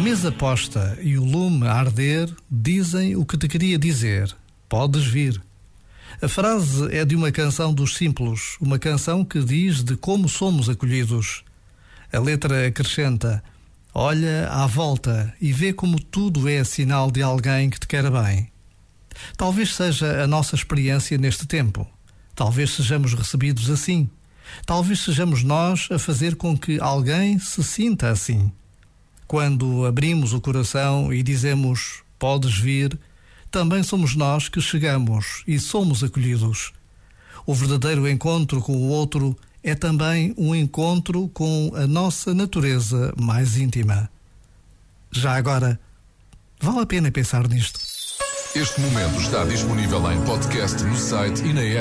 mesa posta e o lume a arder dizem o que te queria dizer. Podes vir. A frase é de uma canção dos Simples, uma canção que diz de como somos acolhidos. A letra acrescenta: Olha à volta e vê como tudo é sinal de alguém que te quer bem. Talvez seja a nossa experiência neste tempo. Talvez sejamos recebidos assim. Talvez sejamos nós a fazer com que alguém se sinta assim. Quando abrimos o coração e dizemos: Podes vir, também somos nós que chegamos e somos acolhidos. O verdadeiro encontro com o outro é também um encontro com a nossa natureza mais íntima. Já agora, vale a pena pensar nisto. Este momento está disponível em podcast no site e na app.